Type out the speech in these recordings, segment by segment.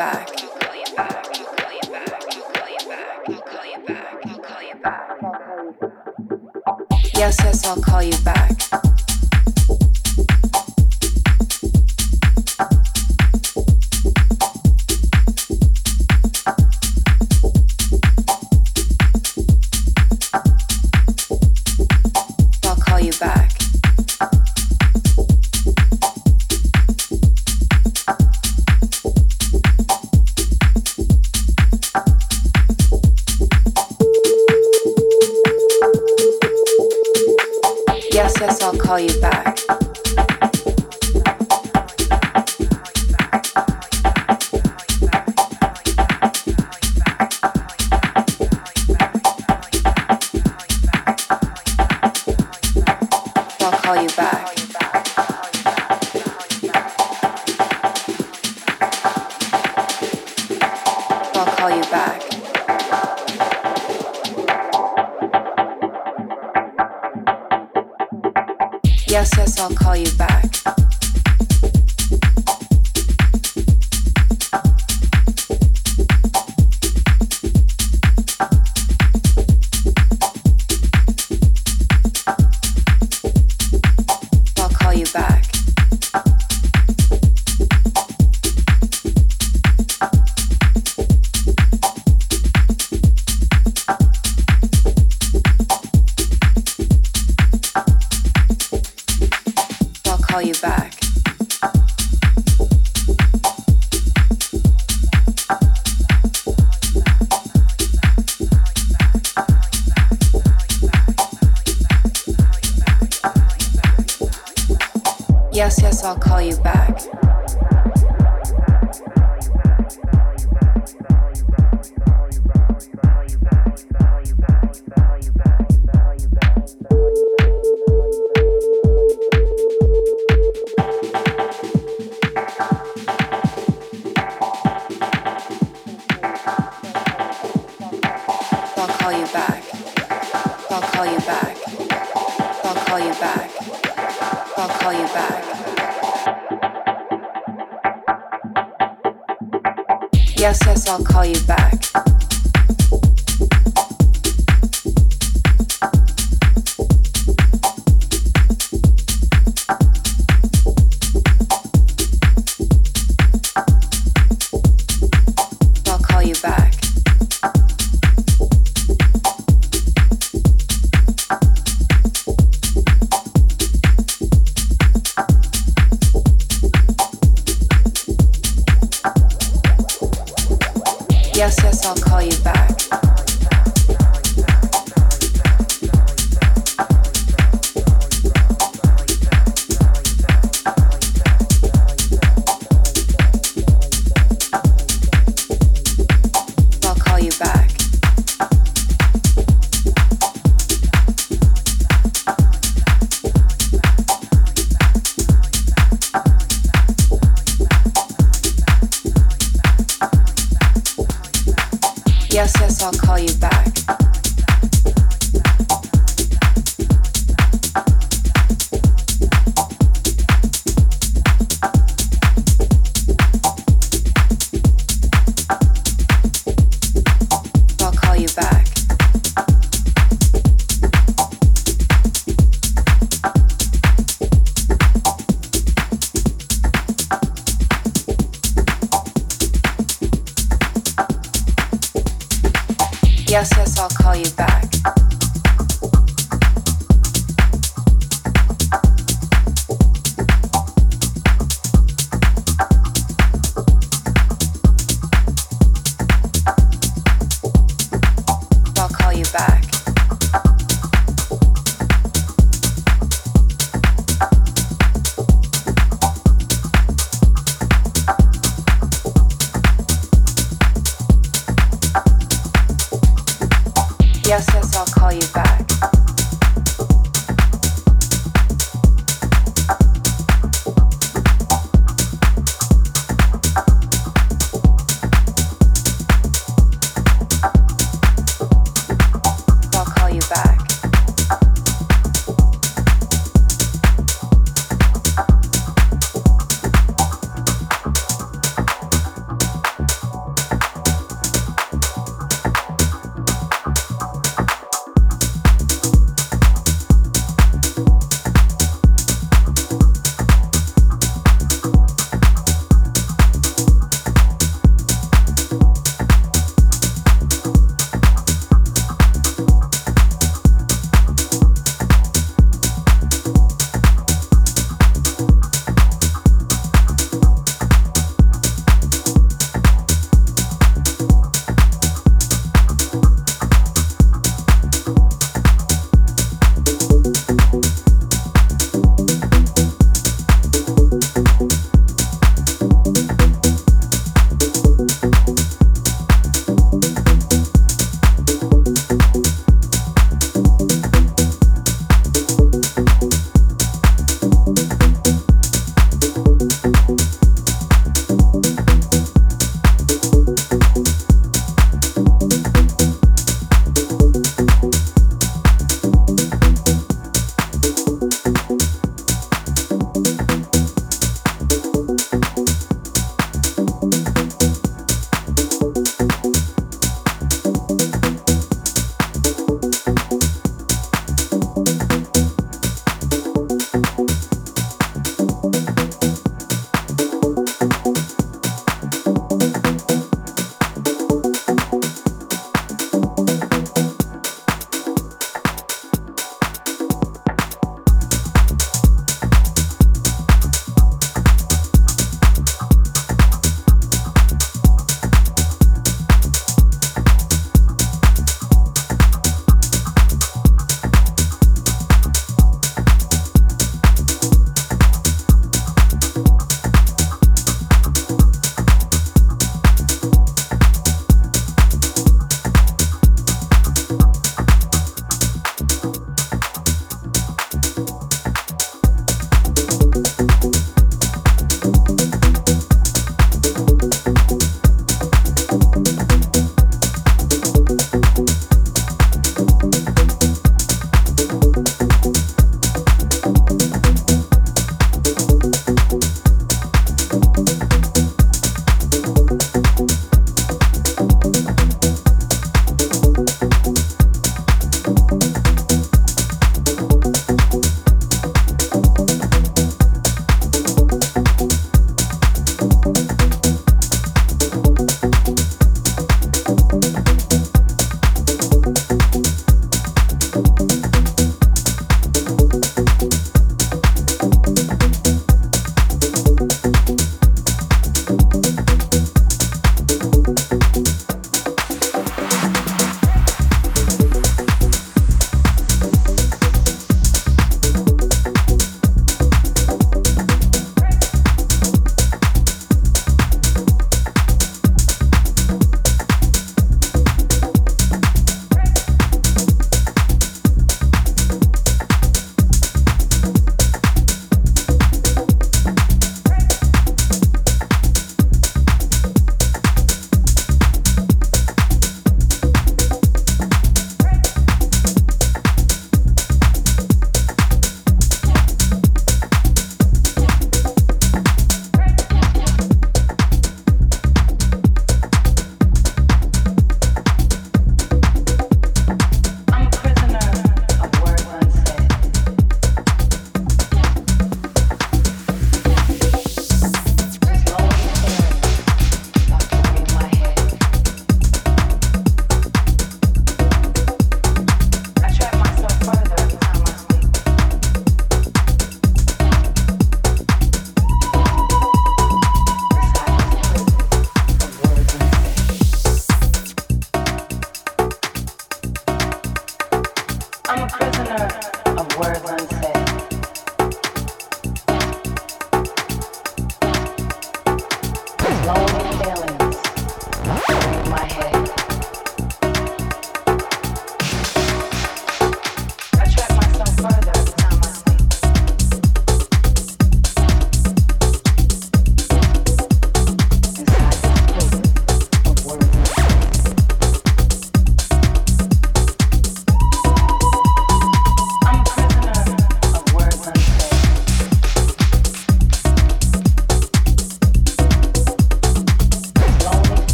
Back.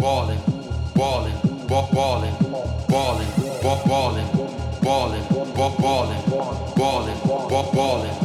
ballin', ballin', ballin', ballin', ballin', ballin', ballin', ballin', ballin', ballin', ballin'.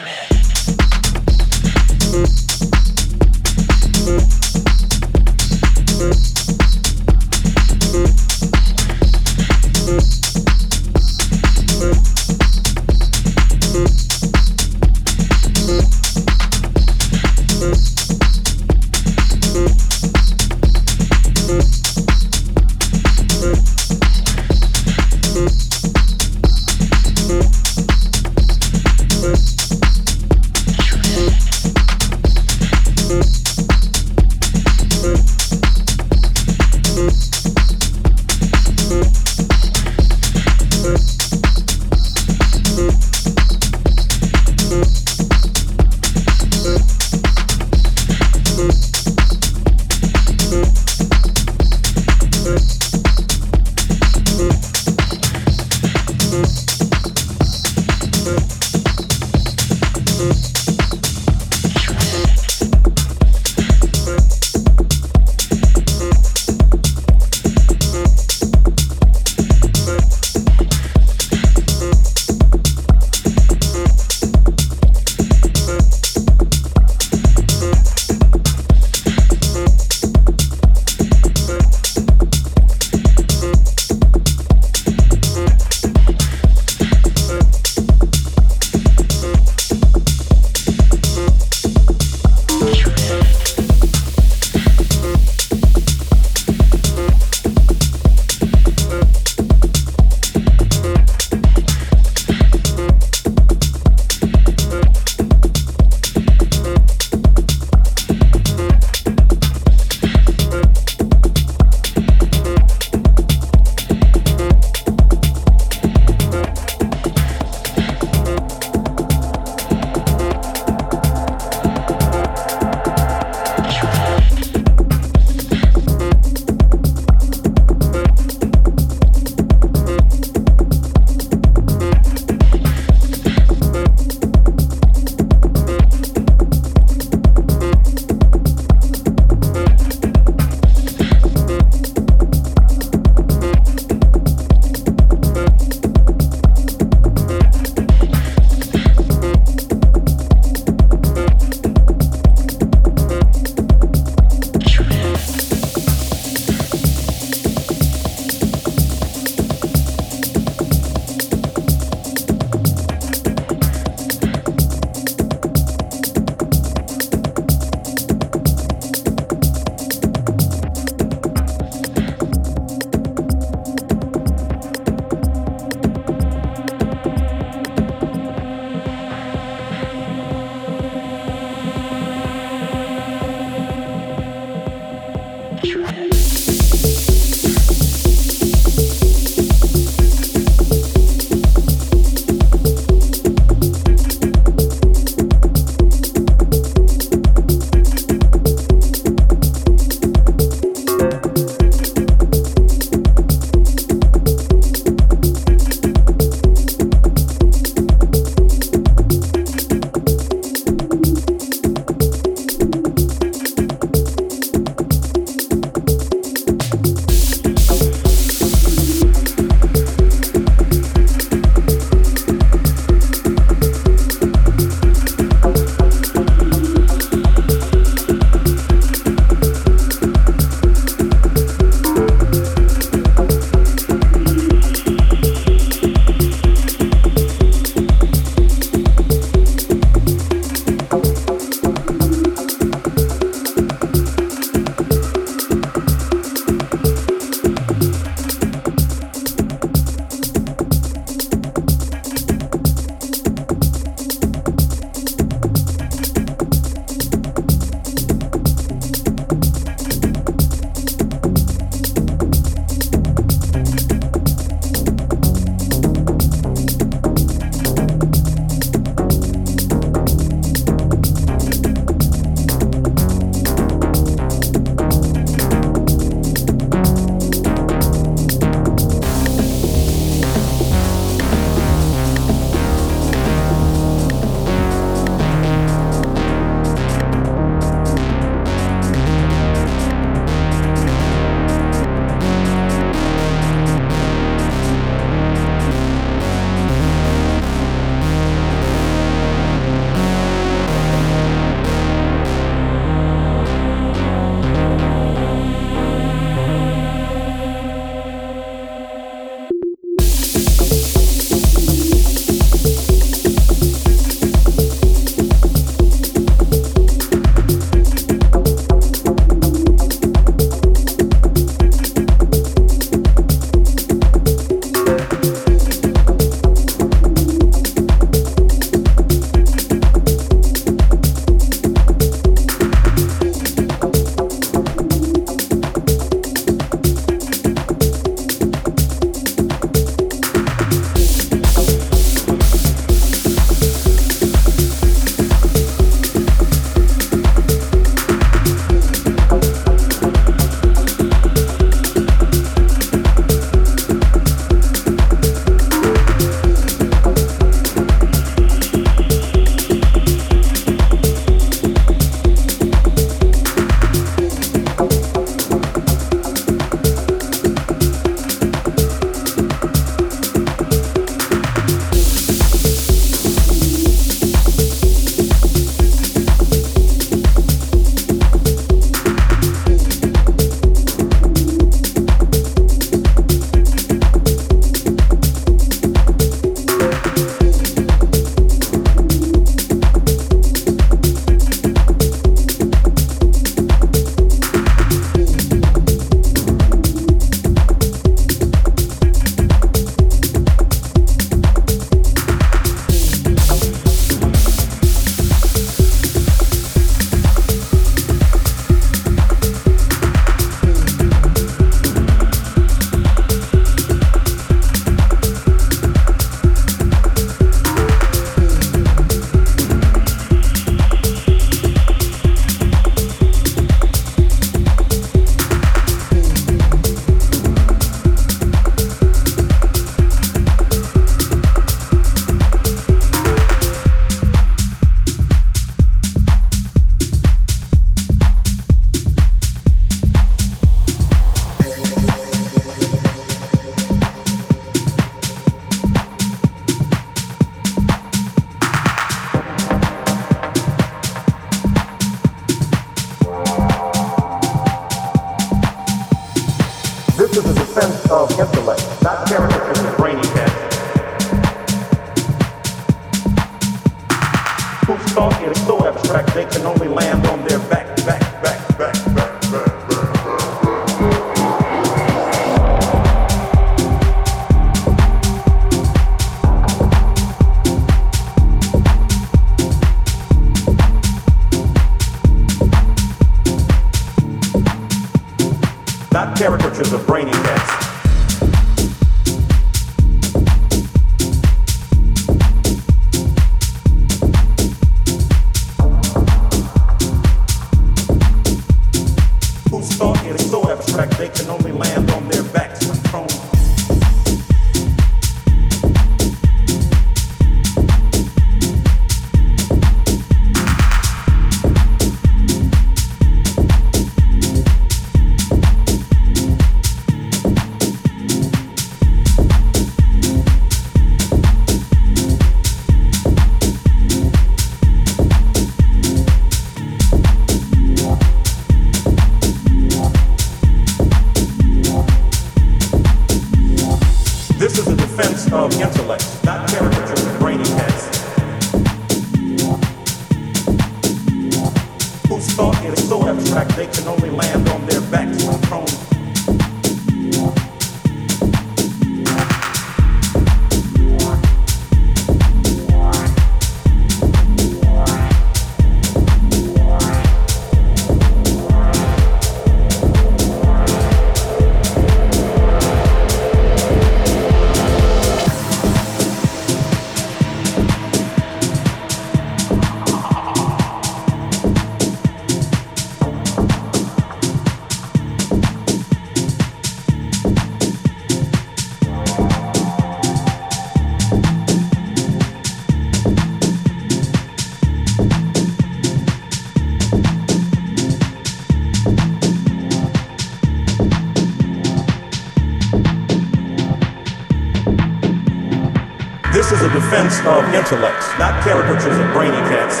called intellects, not caricatures of brainy cats.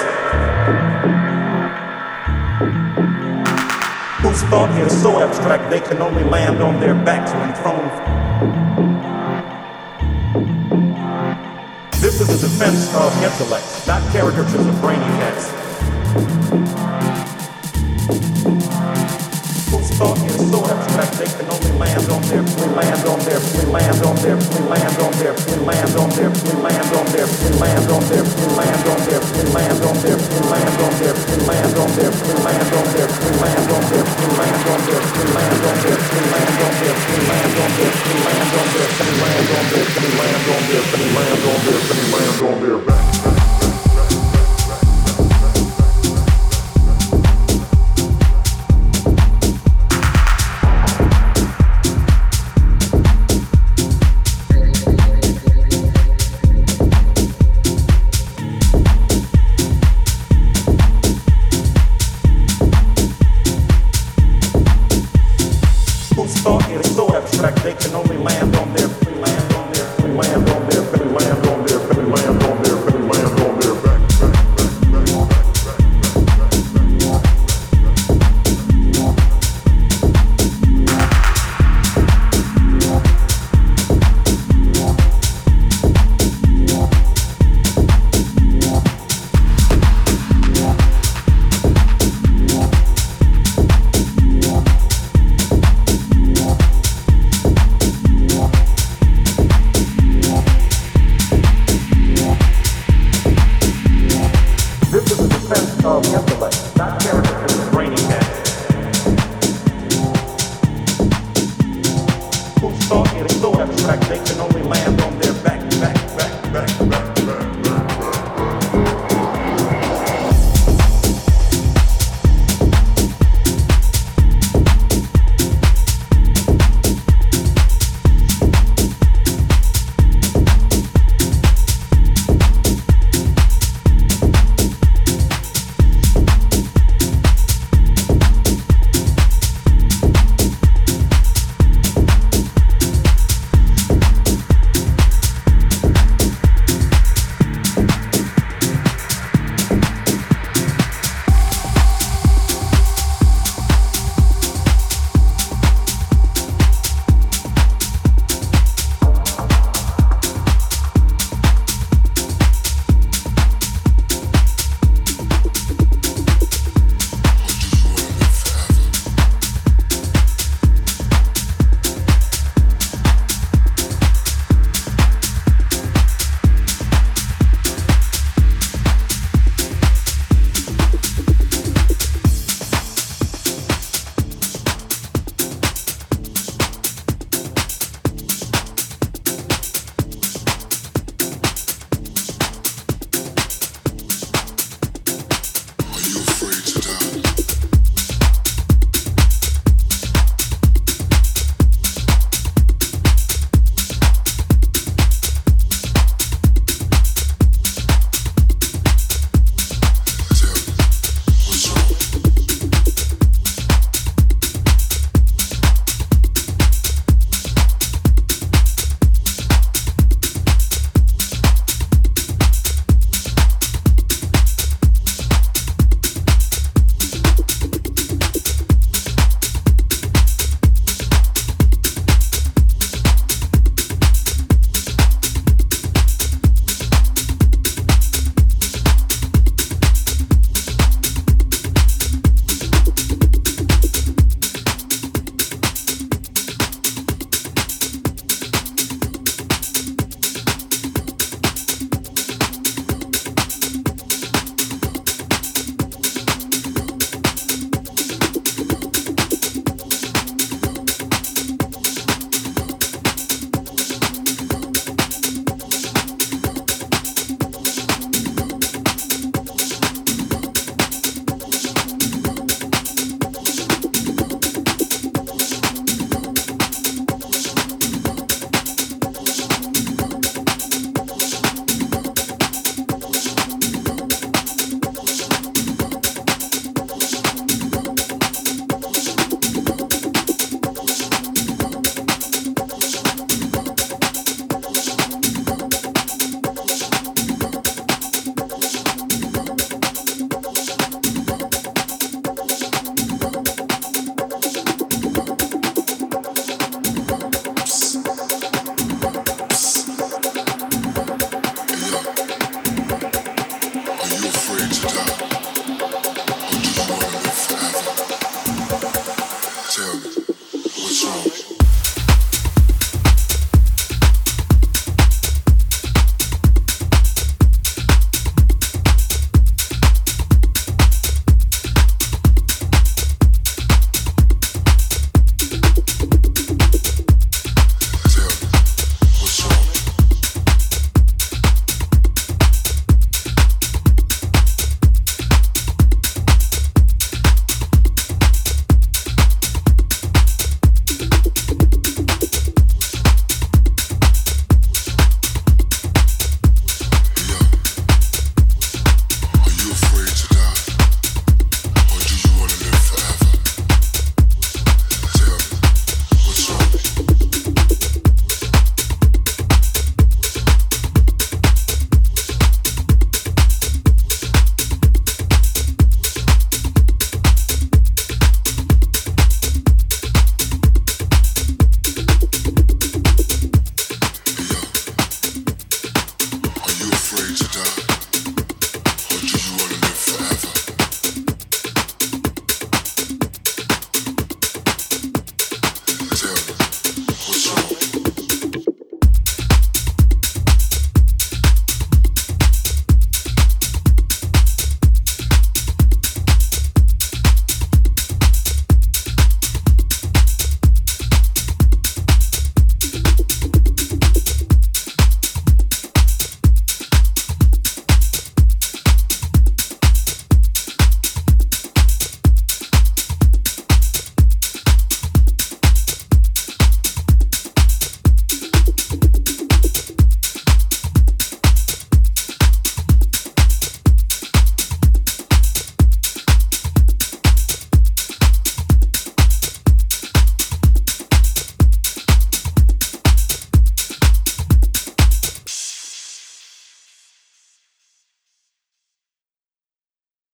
Whose thought is so abstract they can only land on their backs when thrown. This is a defense of intellects, not caricatures of brainy cats. land on their back.